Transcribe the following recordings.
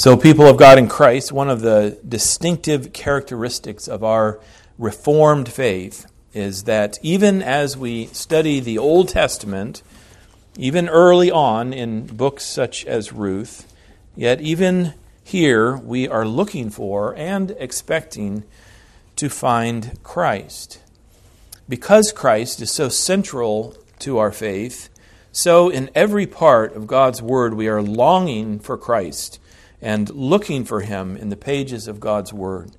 So, people of God in Christ, one of the distinctive characteristics of our Reformed faith is that even as we study the Old Testament, even early on in books such as Ruth, yet even here we are looking for and expecting to find Christ. Because Christ is so central to our faith, so in every part of God's Word we are longing for Christ and looking for Him in the pages of God's Word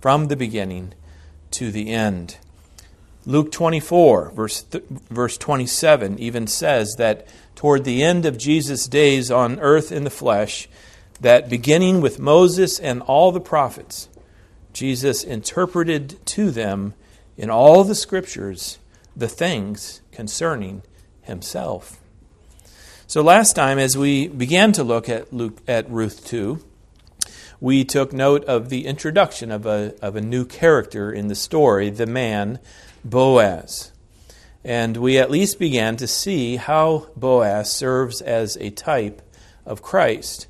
from the beginning to the end. Luke 24, verse, th- verse 27, even says that toward the end of Jesus' days on earth in the flesh, that beginning with Moses and all the prophets, Jesus interpreted to them in all the scriptures the things concerning himself. So last time, as we began to look at Luke, at Ruth 2, we took note of the introduction of a, of a new character in the story, the man Boaz. And we at least began to see how Boaz serves as a type of Christ,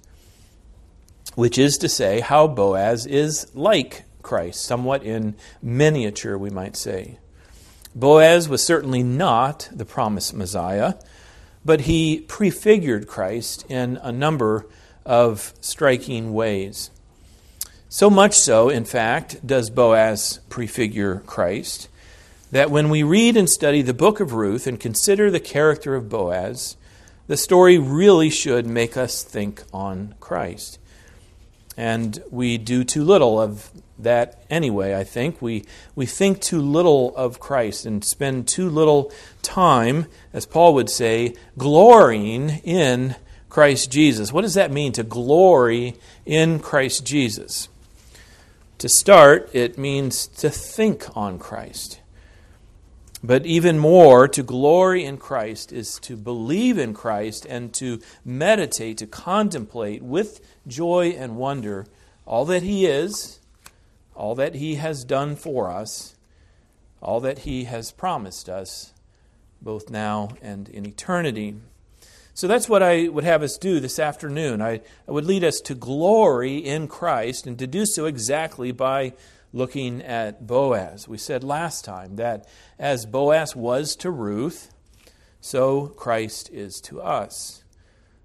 which is to say, how Boaz is like Christ, somewhat in miniature, we might say. Boaz was certainly not the promised Messiah, but he prefigured Christ in a number of striking ways. So much so, in fact, does Boaz prefigure Christ, that when we read and study the book of Ruth and consider the character of Boaz, the story really should make us think on Christ. And we do too little of that anyway, I think. We, we think too little of Christ and spend too little time, as Paul would say, glorying in Christ Jesus. What does that mean to glory in Christ Jesus? To start, it means to think on Christ. But even more, to glory in Christ is to believe in Christ and to meditate, to contemplate with joy and wonder all that He is, all that He has done for us, all that He has promised us, both now and in eternity. So that's what I would have us do this afternoon. I, I would lead us to glory in Christ and to do so exactly by looking at Boaz. We said last time that as Boaz was to Ruth, so Christ is to us.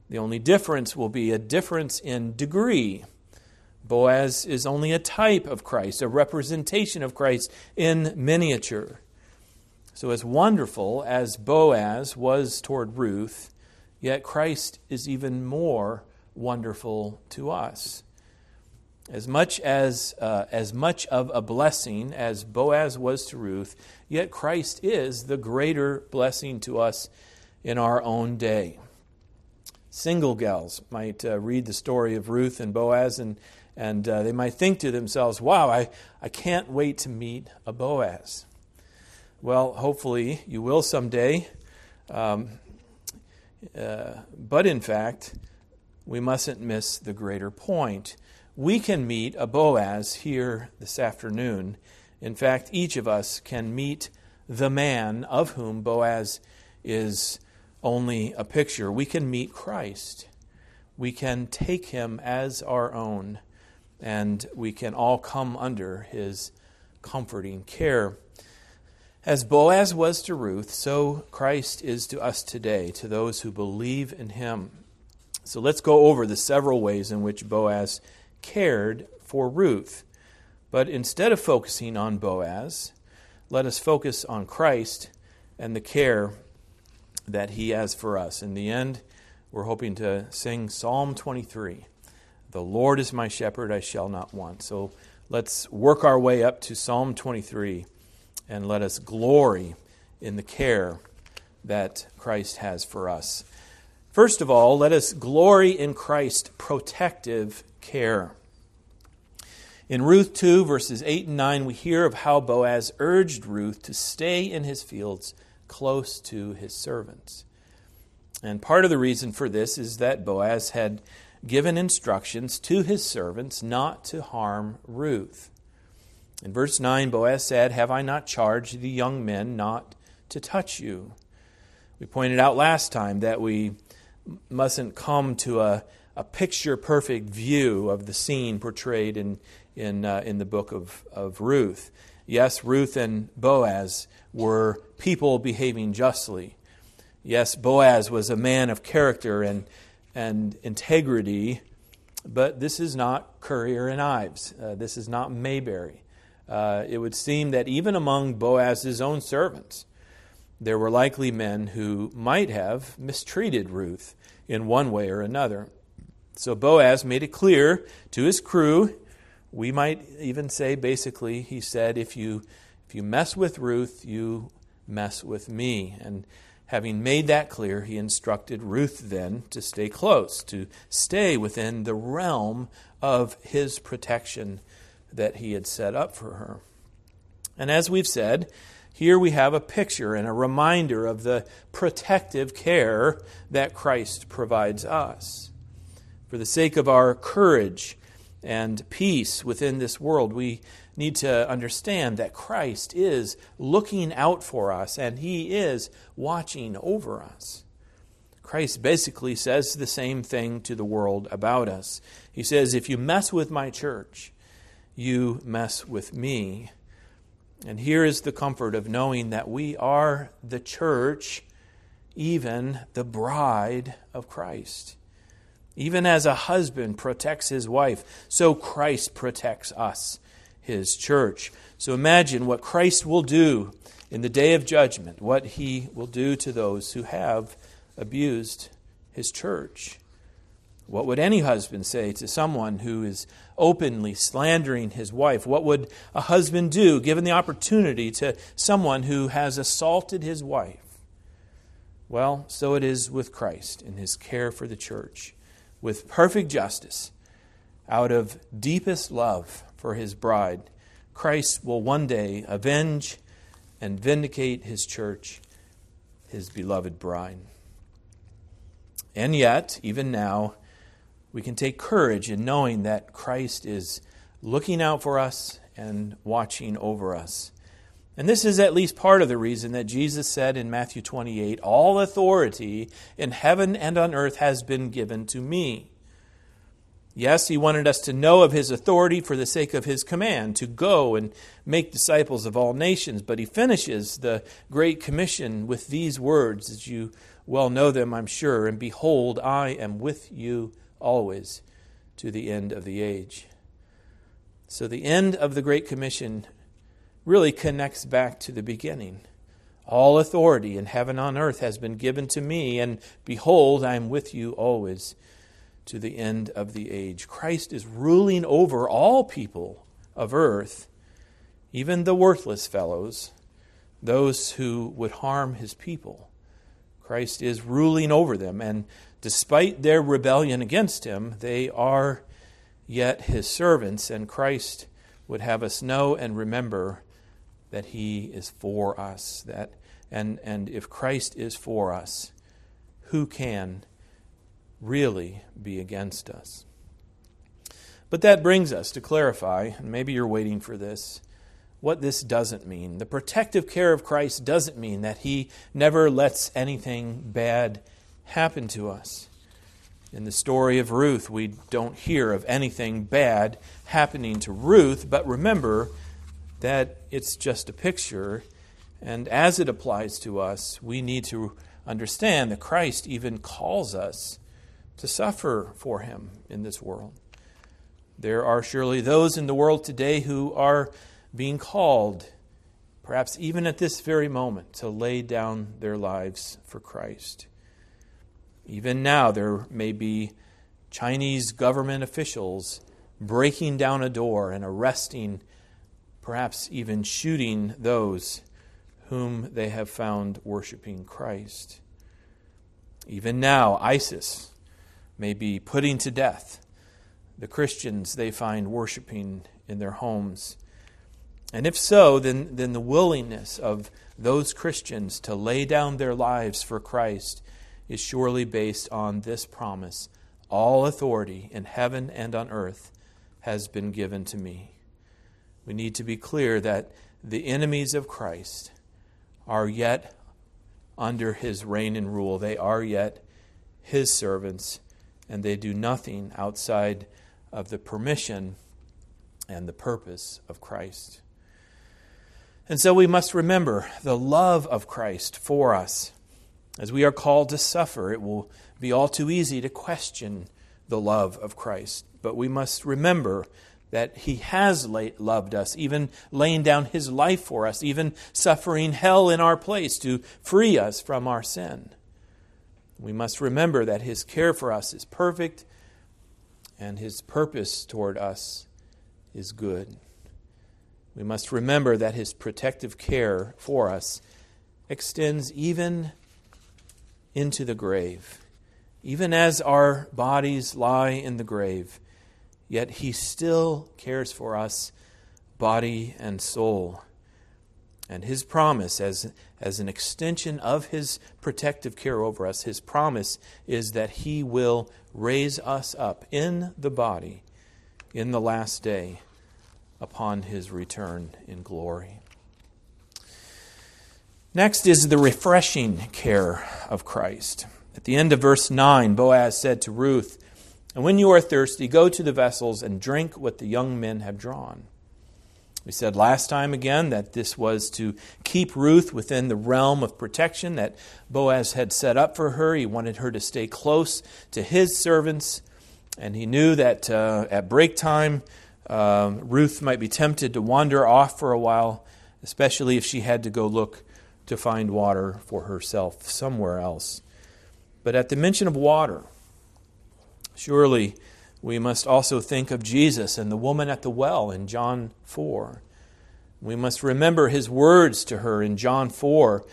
The only difference will be a difference in degree. Boaz is only a type of Christ, a representation of Christ in miniature. So, as wonderful as Boaz was toward Ruth, yet Christ is even more wonderful to us. As much as, uh, as much of a blessing as Boaz was to Ruth, yet Christ is the greater blessing to us in our own day. Single gals might uh, read the story of Ruth and Boaz and, and uh, they might think to themselves, wow, I, I can't wait to meet a Boaz. Well, hopefully you will someday. Um, uh, but in fact, we mustn't miss the greater point. We can meet a Boaz here this afternoon. In fact, each of us can meet the man of whom Boaz is only a picture. We can meet Christ. We can take him as our own, and we can all come under his comforting care. As Boaz was to Ruth, so Christ is to us today, to those who believe in him. So let's go over the several ways in which Boaz cared for Ruth. But instead of focusing on Boaz, let us focus on Christ and the care that He has for us. In the end, we're hoping to sing Psalm 23 The Lord is my shepherd, I shall not want. So let's work our way up to Psalm 23 and let us glory in the care that Christ has for us. First of all, let us glory in Christ's protective care. In Ruth 2, verses 8 and 9, we hear of how Boaz urged Ruth to stay in his fields close to his servants. And part of the reason for this is that Boaz had given instructions to his servants not to harm Ruth. In verse 9, Boaz said, Have I not charged the young men not to touch you? We pointed out last time that we mustn't come to a, a picture perfect view of the scene portrayed in, in, uh, in the book of, of Ruth. Yes, Ruth and Boaz were people behaving justly. Yes, Boaz was a man of character and, and integrity, but this is not Currier and Ives. Uh, this is not Mayberry. Uh, it would seem that even among Boaz's own servants, there were likely men who might have mistreated Ruth in one way or another. So Boaz made it clear to his crew. We might even say, basically, he said, if you, if you mess with Ruth, you mess with me. And having made that clear, he instructed Ruth then to stay close, to stay within the realm of his protection that he had set up for her. And as we've said, here we have a picture and a reminder of the protective care that Christ provides us. For the sake of our courage and peace within this world, we need to understand that Christ is looking out for us and he is watching over us. Christ basically says the same thing to the world about us. He says, If you mess with my church, you mess with me. And here is the comfort of knowing that we are the church, even the bride of Christ. Even as a husband protects his wife, so Christ protects us, his church. So imagine what Christ will do in the day of judgment, what he will do to those who have abused his church. What would any husband say to someone who is openly slandering his wife? What would a husband do given the opportunity to someone who has assaulted his wife? Well, so it is with Christ in his care for the church with perfect justice, out of deepest love for his bride, Christ will one day avenge and vindicate his church, his beloved bride. And yet, even now, we can take courage in knowing that Christ is looking out for us and watching over us. And this is at least part of the reason that Jesus said in Matthew 28 All authority in heaven and on earth has been given to me. Yes, he wanted us to know of his authority for the sake of his command to go and make disciples of all nations. But he finishes the Great Commission with these words, as you well know them, I'm sure. And behold, I am with you always to the end of the age. So the end of the Great Commission really connects back to the beginning. All authority in heaven and on earth has been given to me, and behold, I am with you always to the end of the age. Christ is ruling over all people of earth, even the worthless fellows, those who would harm his people. Christ is ruling over them, and despite their rebellion against him, they are yet his servants, and Christ would have us know and remember that he is for us that and and if Christ is for us who can really be against us but that brings us to clarify and maybe you're waiting for this what this doesn't mean the protective care of Christ doesn't mean that he never lets anything bad happen to us in the story of Ruth, we don't hear of anything bad happening to Ruth, but remember, that it's just a picture. And as it applies to us, we need to understand that Christ even calls us to suffer for him in this world. There are surely those in the world today who are being called, perhaps even at this very moment, to lay down their lives for Christ. Even now, there may be Chinese government officials breaking down a door and arresting perhaps even shooting those whom they have found worshiping Christ. Even now, ISIS may be putting to death the Christians they find worshiping in their homes. And if so, then, then the willingness of those Christians to lay down their lives for Christ is surely based on this promise All authority in heaven and on earth has been given to me. We need to be clear that the enemies of Christ are yet under his reign and rule. They are yet his servants, and they do nothing outside of the permission and the purpose of Christ. And so we must remember the love of Christ for us. As we are called to suffer, it will be all too easy to question the love of Christ. But we must remember that He has loved us, even laying down His life for us, even suffering hell in our place to free us from our sin. We must remember that His care for us is perfect and His purpose toward us is good. We must remember that His protective care for us extends even into the grave. Even as our bodies lie in the grave, yet He still cares for us, body and soul. And His promise, as, as an extension of His protective care over us, His promise is that He will raise us up in the body in the last day upon His return in glory. Next is the refreshing care of Christ. At the end of verse 9, Boaz said to Ruth, And when you are thirsty, go to the vessels and drink what the young men have drawn. We said last time again that this was to keep Ruth within the realm of protection that Boaz had set up for her. He wanted her to stay close to his servants, and he knew that uh, at break time, uh, Ruth might be tempted to wander off for a while, especially if she had to go look to find water for herself somewhere else. But at the mention of water, surely we must also think of Jesus and the woman at the well in John 4. We must remember his words to her in John 4,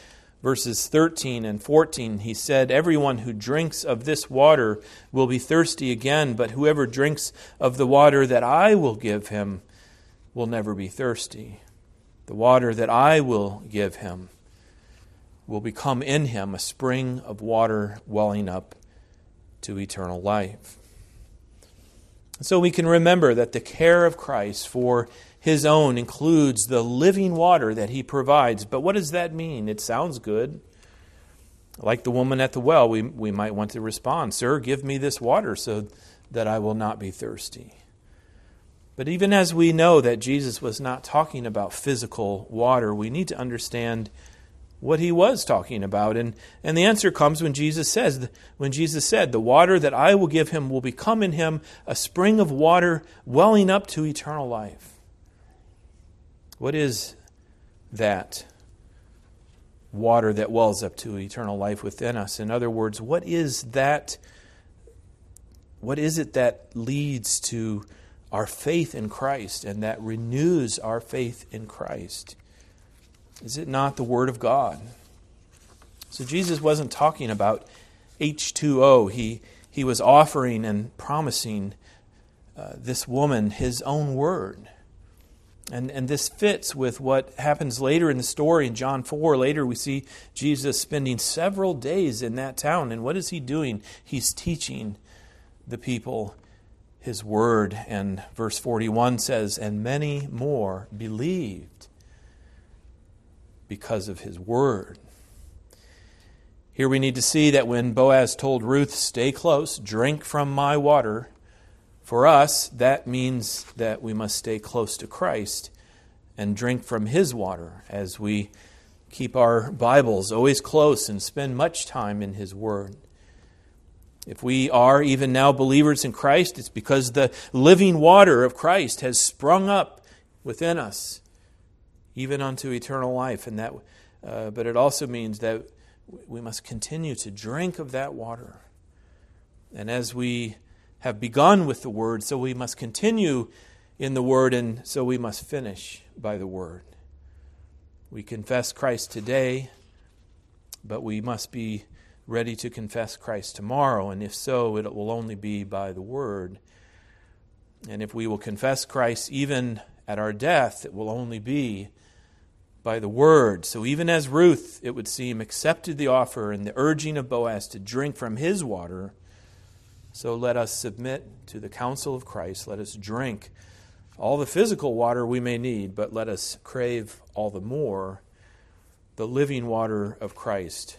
verses 13 and 14. He said, Everyone who drinks of this water will be thirsty again, but whoever drinks of the water that I will give him will never be thirsty. The water that I will give him will become in him a spring of water welling up to eternal life. So we can remember that the care of Christ for his own includes the living water that he provides. But what does that mean? It sounds good. Like the woman at the well, we, we might want to respond, Sir, give me this water so that I will not be thirsty. But even as we know that Jesus was not talking about physical water, we need to understand what he was talking about. And, and the answer comes when Jesus says, when Jesus said, The water that I will give him will become in him a spring of water welling up to eternal life. What is that water that wells up to eternal life within us? In other words, what is that? What is it that leads to our faith in Christ and that renews our faith in Christ? Is it not the Word of God? So Jesus wasn't talking about H2O. He, he was offering and promising uh, this woman his own Word. And, and this fits with what happens later in the story in John 4. Later, we see Jesus spending several days in that town. And what is he doing? He's teaching the people his word. And verse 41 says, And many more believed because of his word. Here we need to see that when Boaz told Ruth, Stay close, drink from my water, for us, that means that we must stay close to Christ and drink from his water as we keep our Bibles always close and spend much time in his word. If we are even now believers in Christ, it's because the living water of Christ has sprung up within us even unto eternal life. And that, uh, but it also means that we must continue to drink of that water. And as we have begun with the word, so we must continue in the word, and so we must finish by the word. We confess Christ today, but we must be ready to confess Christ tomorrow, and if so, it will only be by the word. And if we will confess Christ even at our death, it will only be by the word. So even as Ruth, it would seem, accepted the offer and the urging of Boaz to drink from his water, so let us submit to the counsel of Christ. Let us drink all the physical water we may need, but let us crave all the more the living water of Christ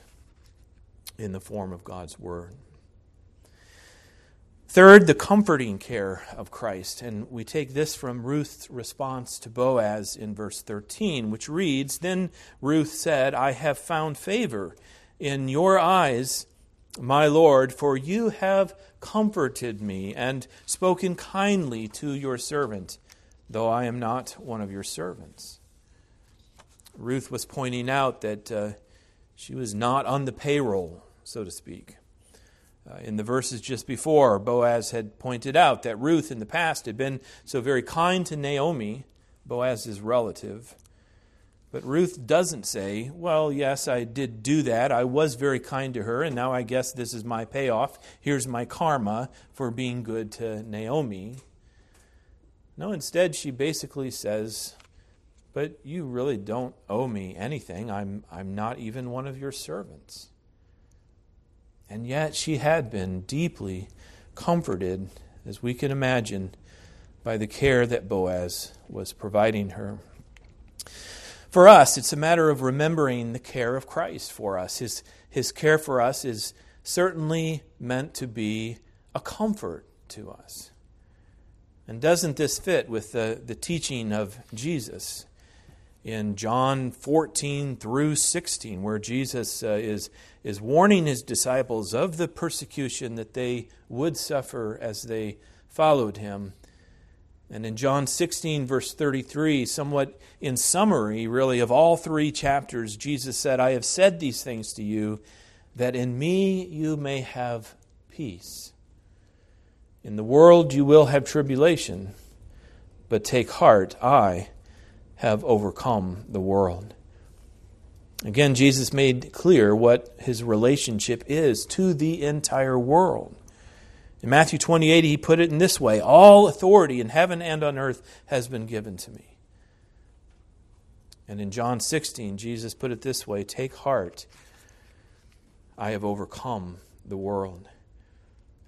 in the form of God's word. Third, the comforting care of Christ. And we take this from Ruth's response to Boaz in verse 13, which reads Then Ruth said, I have found favor in your eyes, my Lord, for you have comforted me and spoken kindly to your servant, though I am not one of your servants. Ruth was pointing out that uh, she was not on the payroll, so to speak. Uh, in the verses just before, Boaz had pointed out that Ruth in the past had been so very kind to Naomi, Boaz's relative. But Ruth doesn't say, Well, yes, I did do that. I was very kind to her, and now I guess this is my payoff. Here's my karma for being good to Naomi. No, instead, she basically says, But you really don't owe me anything. I'm, I'm not even one of your servants. And yet she had been deeply comforted, as we can imagine, by the care that Boaz was providing her. For us, it's a matter of remembering the care of Christ for us. His, his care for us is certainly meant to be a comfort to us. And doesn't this fit with the, the teaching of Jesus in John 14 through 16, where Jesus uh, is is warning his disciples of the persecution that they would suffer as they followed him. And in John 16, verse 33, somewhat in summary, really, of all three chapters, Jesus said, I have said these things to you that in me you may have peace. In the world you will have tribulation, but take heart, I have overcome the world. Again, Jesus made clear what his relationship is to the entire world. In Matthew 28, he put it in this way All authority in heaven and on earth has been given to me. And in John 16, Jesus put it this way Take heart, I have overcome the world.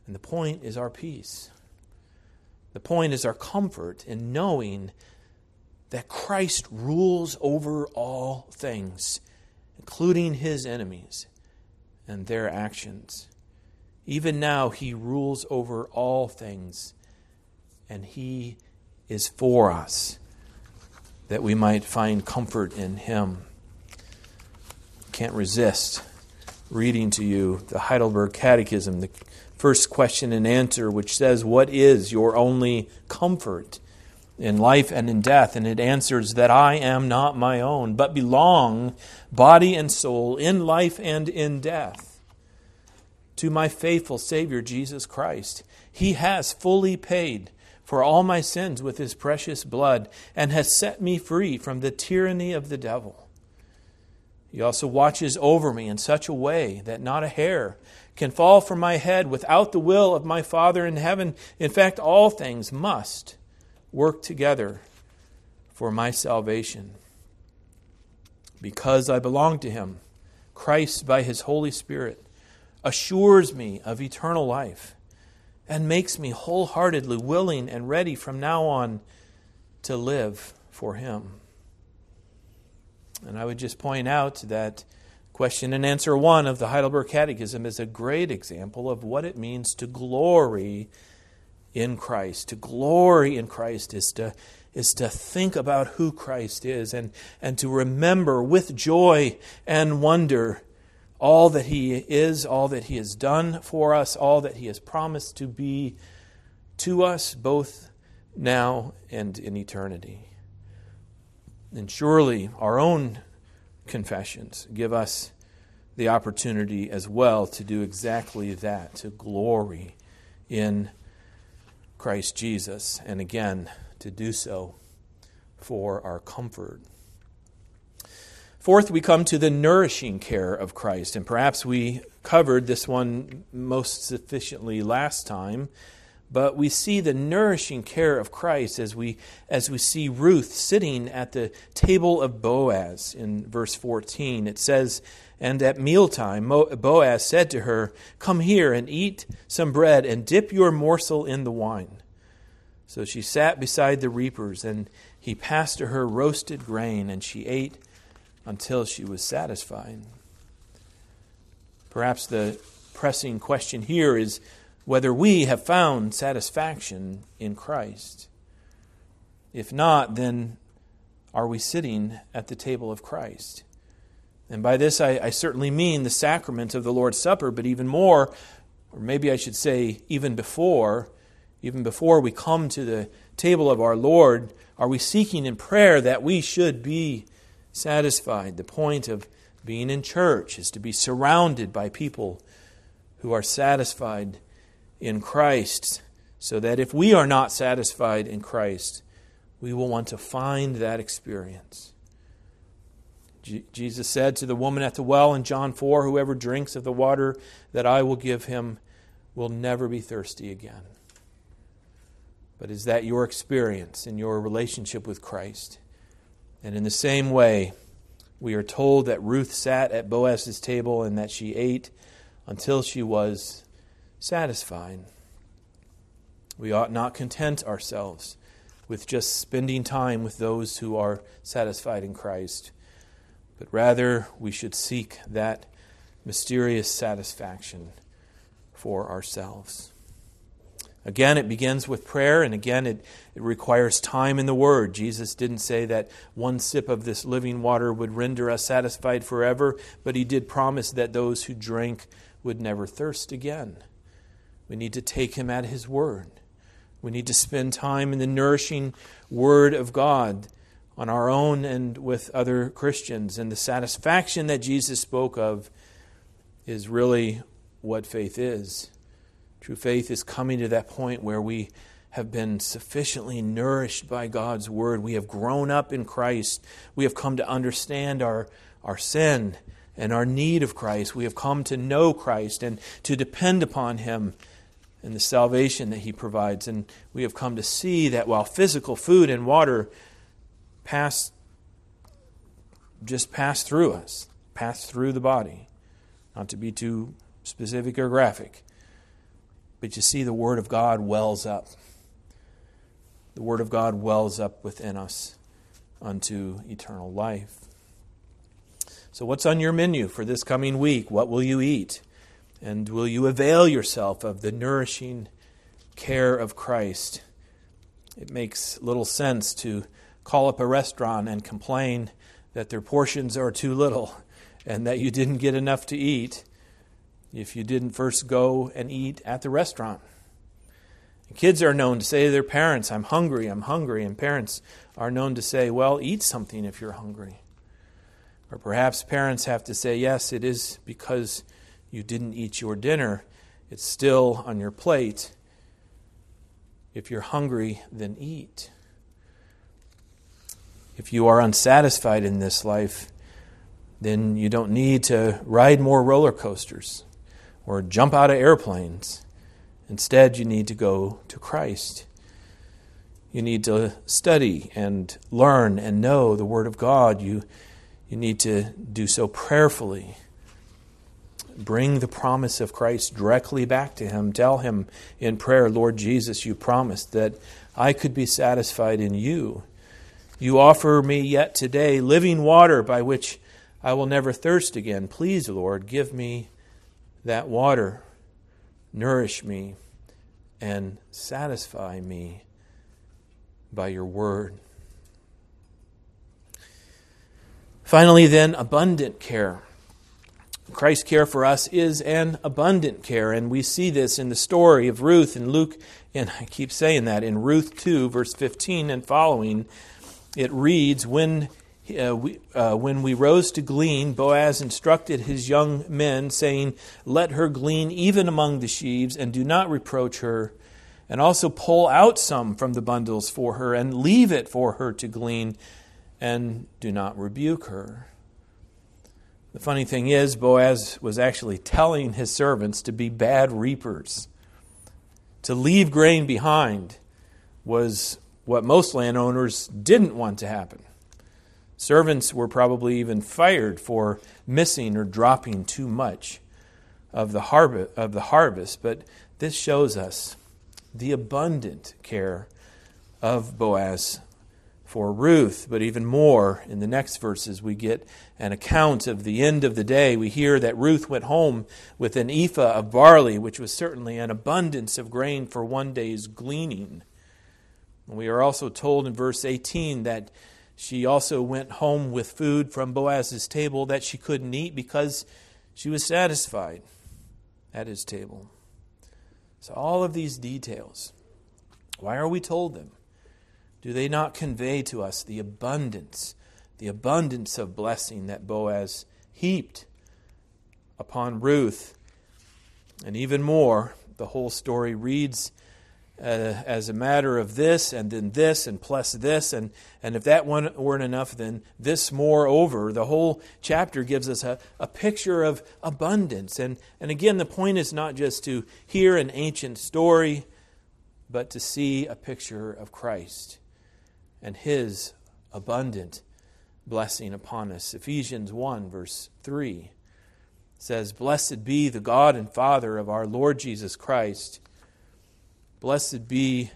And the point is our peace. The point is our comfort in knowing that Christ rules over all things including his enemies and their actions. Even now, he rules over all things, and he is for us that we might find comfort in him. Can't resist reading to you the Heidelberg Catechism, the first question and answer, which says, What is your only comfort? In life and in death, and it answers that I am not my own, but belong, body and soul, in life and in death, to my faithful Savior Jesus Christ. He has fully paid for all my sins with his precious blood and has set me free from the tyranny of the devil. He also watches over me in such a way that not a hair can fall from my head without the will of my Father in heaven. In fact, all things must work together for my salvation. Because I belong to Him, Christ, by His Holy Spirit, assures me of eternal life and makes me wholeheartedly willing and ready from now on to live for Him. And I would just point out that question and answer one of the Heidelberg Catechism is a great example of what it means to glory in Christ. To glory in Christ is to, is to think about who Christ is and, and to remember with joy and wonder all that He is, all that He has done for us, all that He has promised to be to us, both now and in eternity. And surely our own confessions give us the opportunity as well to do exactly that, to glory in Christ Jesus, and again, to do so for our comfort. Fourth, we come to the nourishing care of Christ, and perhaps we covered this one most sufficiently last time, but we see the nourishing care of Christ as we as we see Ruth sitting at the table of Boaz in verse 14. It says, "And at mealtime Boaz said to her, "Come here and eat some bread and dip your morsel in the wine." So she sat beside the reapers, and he passed to her roasted grain, and she ate until she was satisfied. Perhaps the pressing question here is whether we have found satisfaction in Christ. If not, then are we sitting at the table of Christ? And by this, I, I, certainly mean the sacrament of the Lord's Supper, but even more, or maybe I should say, even before, even before we come to the table of our Lord, are we seeking in prayer that we should be satisfied? The point of being in church is to be surrounded by people who are satisfied in Christ, so that if we are not satisfied in Christ, we will want to find that experience. Jesus said to the woman at the well in John 4 Whoever drinks of the water that I will give him will never be thirsty again. But is that your experience in your relationship with Christ? And in the same way, we are told that Ruth sat at Boaz's table and that she ate until she was satisfied. We ought not content ourselves with just spending time with those who are satisfied in Christ, but rather we should seek that mysterious satisfaction for ourselves. Again, it begins with prayer, and again, it, it requires time in the Word. Jesus didn't say that one sip of this living water would render us satisfied forever, but He did promise that those who drank would never thirst again. We need to take Him at His word. We need to spend time in the nourishing Word of God on our own and with other Christians. And the satisfaction that Jesus spoke of is really what faith is. True faith is coming to that point where we have been sufficiently nourished by God's Word. We have grown up in Christ. We have come to understand our, our sin and our need of Christ. We have come to know Christ and to depend upon Him and the salvation that He provides. And we have come to see that while physical food and water pass, just pass through us, pass through the body, not to be too specific or graphic, but you see the Word of God wells up. The Word of God wells up within us unto eternal life. So, what's on your menu for this coming week? What will you eat? And will you avail yourself of the nourishing care of Christ? It makes little sense to call up a restaurant and complain that their portions are too little and that you didn't get enough to eat if you didn't first go and eat at the restaurant. kids are known to say to their parents, I'm hungry, I'm hungry. And parents are known to say, Well, eat something if you're hungry. Or perhaps parents have to say, Yes, it is because you didn't eat your dinner, it's still on your plate. If you're hungry, then eat. If you are unsatisfied in this life, then you don't need to ride more roller coasters or jump out of airplanes. Instead, you need to go to Christ. You need to study and learn and know the Word of God. You, you need to do so prayerfully Bring the promise of Christ directly back to Him. Tell Him in prayer, Lord Jesus, you promised that I could be satisfied in you. You offer me yet today living water by which I will never thirst again. Please, Lord, give me that water. Nourish me and satisfy me by your word. Finally, then, abundant care. Christ's care for us is an abundant care, and we see this in the story of Ruth in Luke, and I keep saying that, in Ruth 2, verse 15 and following. It reads, When uh, we, uh, when we rose to glean, Boaz instructed his young men, saying, Let her glean even among the sheaves, and do not reproach her. And also pull out some from the bundles for her, and leave it for her to glean, and do not rebuke her. The funny thing is, Boaz was actually telling his servants to be bad reapers. To leave grain behind was what most landowners didn't want to happen. Servants were probably even fired for missing or dropping too much of the, harvest, of the harvest, but this shows us the abundant care of Boaz for Ruth, but even more in the next verses, we get an account of the end of the day. We hear that Ruth went home with an ephah of barley, which was certainly an abundance of grain for one day's gleaning. We are also told in verse 18 that she also went home with food from Boaz's table that she couldn't eat because she was satisfied at his table. So, all of these details, why are we told them? Do they not convey to us the abundance, the abundance of blessing that Boaz heaped upon Ruth? And even more, the whole story reads uh, as a matter of this and then this and plus this. And, and if that one weren't enough, then this moreover. The whole chapter gives us a, a picture of abundance. And, and again, the point is not just to hear an ancient story, but to see a picture of Christ and his abundant blessing upon us. Ephesians 1, verse 3 says, Blessed be the God and Father of our Lord Jesus Christ. Blessed be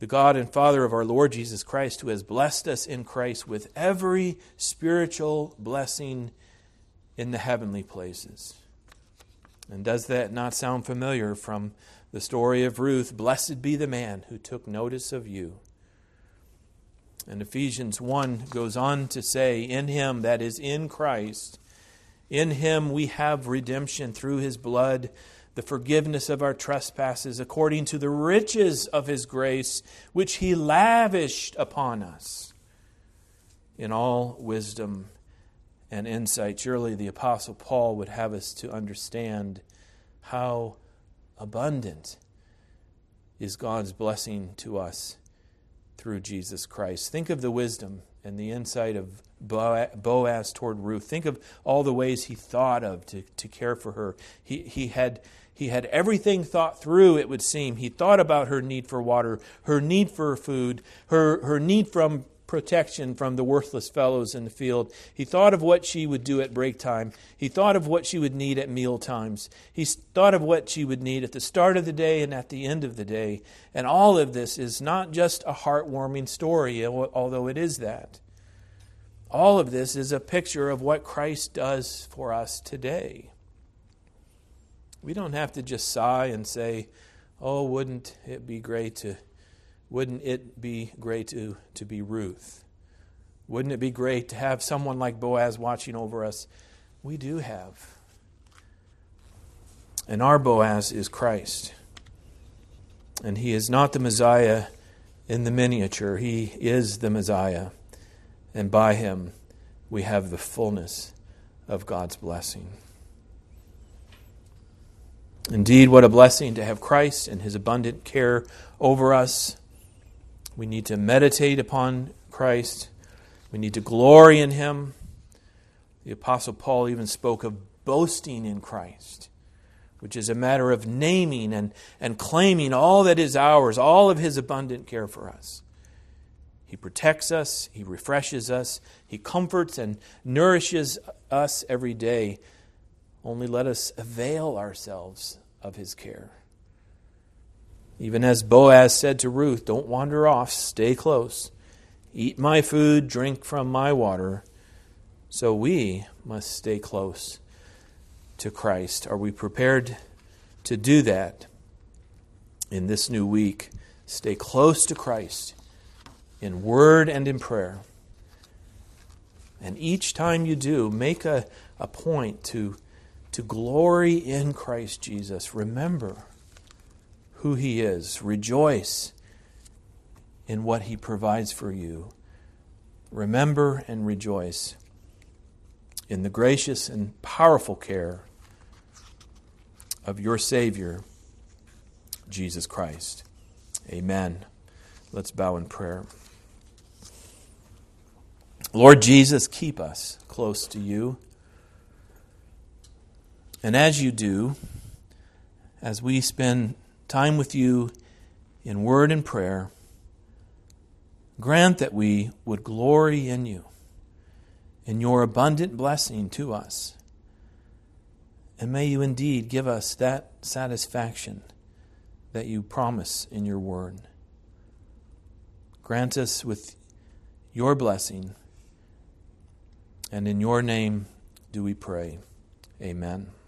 the God and Father of our Lord Jesus Christ, who has blessed us in Christ with every spiritual blessing in the heavenly places. And does that not sound familiar from the story of Ruth? Blessed be the man who took notice of you. And Ephesians 1 goes on to say, In him, that is in Christ, in him we have redemption through his blood, the forgiveness of our trespasses, according to the riches of his grace, which he lavished upon us in all wisdom and insight. Surely the Apostle Paul would have us to understand how abundant is God's blessing to us through Jesus Christ. Think of the wisdom and the insight of Boaz toward Ruth. Think of all the ways he thought of to, to care for her. He, he, had, he had everything thought through, it would seem. He thought about her need for water, her need for food, her, her need from protection from the worthless fellows in the field. He thought of what she would do at break time. He thought of what she would need at meal times. He thought of what she would need at the start of the day and at the end of the day. And all of this is not just a heartwarming story, although it is that. All of this is a picture of what Christ does for us today. We don't have to just sigh and say, Oh, wouldn't it be great to wouldn't it be great to, to be Ruth? Wouldn't it be great to have someone like Boaz watching over us? We do have. And our Boaz is Christ. And he is not the Messiah in the miniature, he is the Messiah. And by him, we have the fullness of God's blessing. Indeed, what a blessing to have Christ and his abundant care over us. We need to meditate upon Christ. We need to glory in Him. The Apostle Paul even spoke of boasting in Christ, which is a matter of naming and, and claiming all that is ours, all of His abundant care for us. He protects us, He refreshes us, He comforts and nourishes us every day. Only let us avail ourselves of His care. Even as Boaz said to Ruth, Don't wander off, stay close. Eat my food, drink from my water. So we must stay close to Christ. Are we prepared to do that in this new week? Stay close to Christ in word and in prayer. And each time you do, make a, a point to, to glory in Christ Jesus. Remember who He is. Rejoice in what He provides for you. Remember and rejoice in the gracious and powerful care of your Savior, Jesus Christ. Amen. Let's bow in prayer. Lord Jesus, keep us close to you. And as you do, as we spend time with you in word and prayer, grant that we would glory in you, in your abundant blessing to us. And may you indeed give us that satisfaction that you promise in your word. Grant us with your blessing. And in your name do we pray. Amen.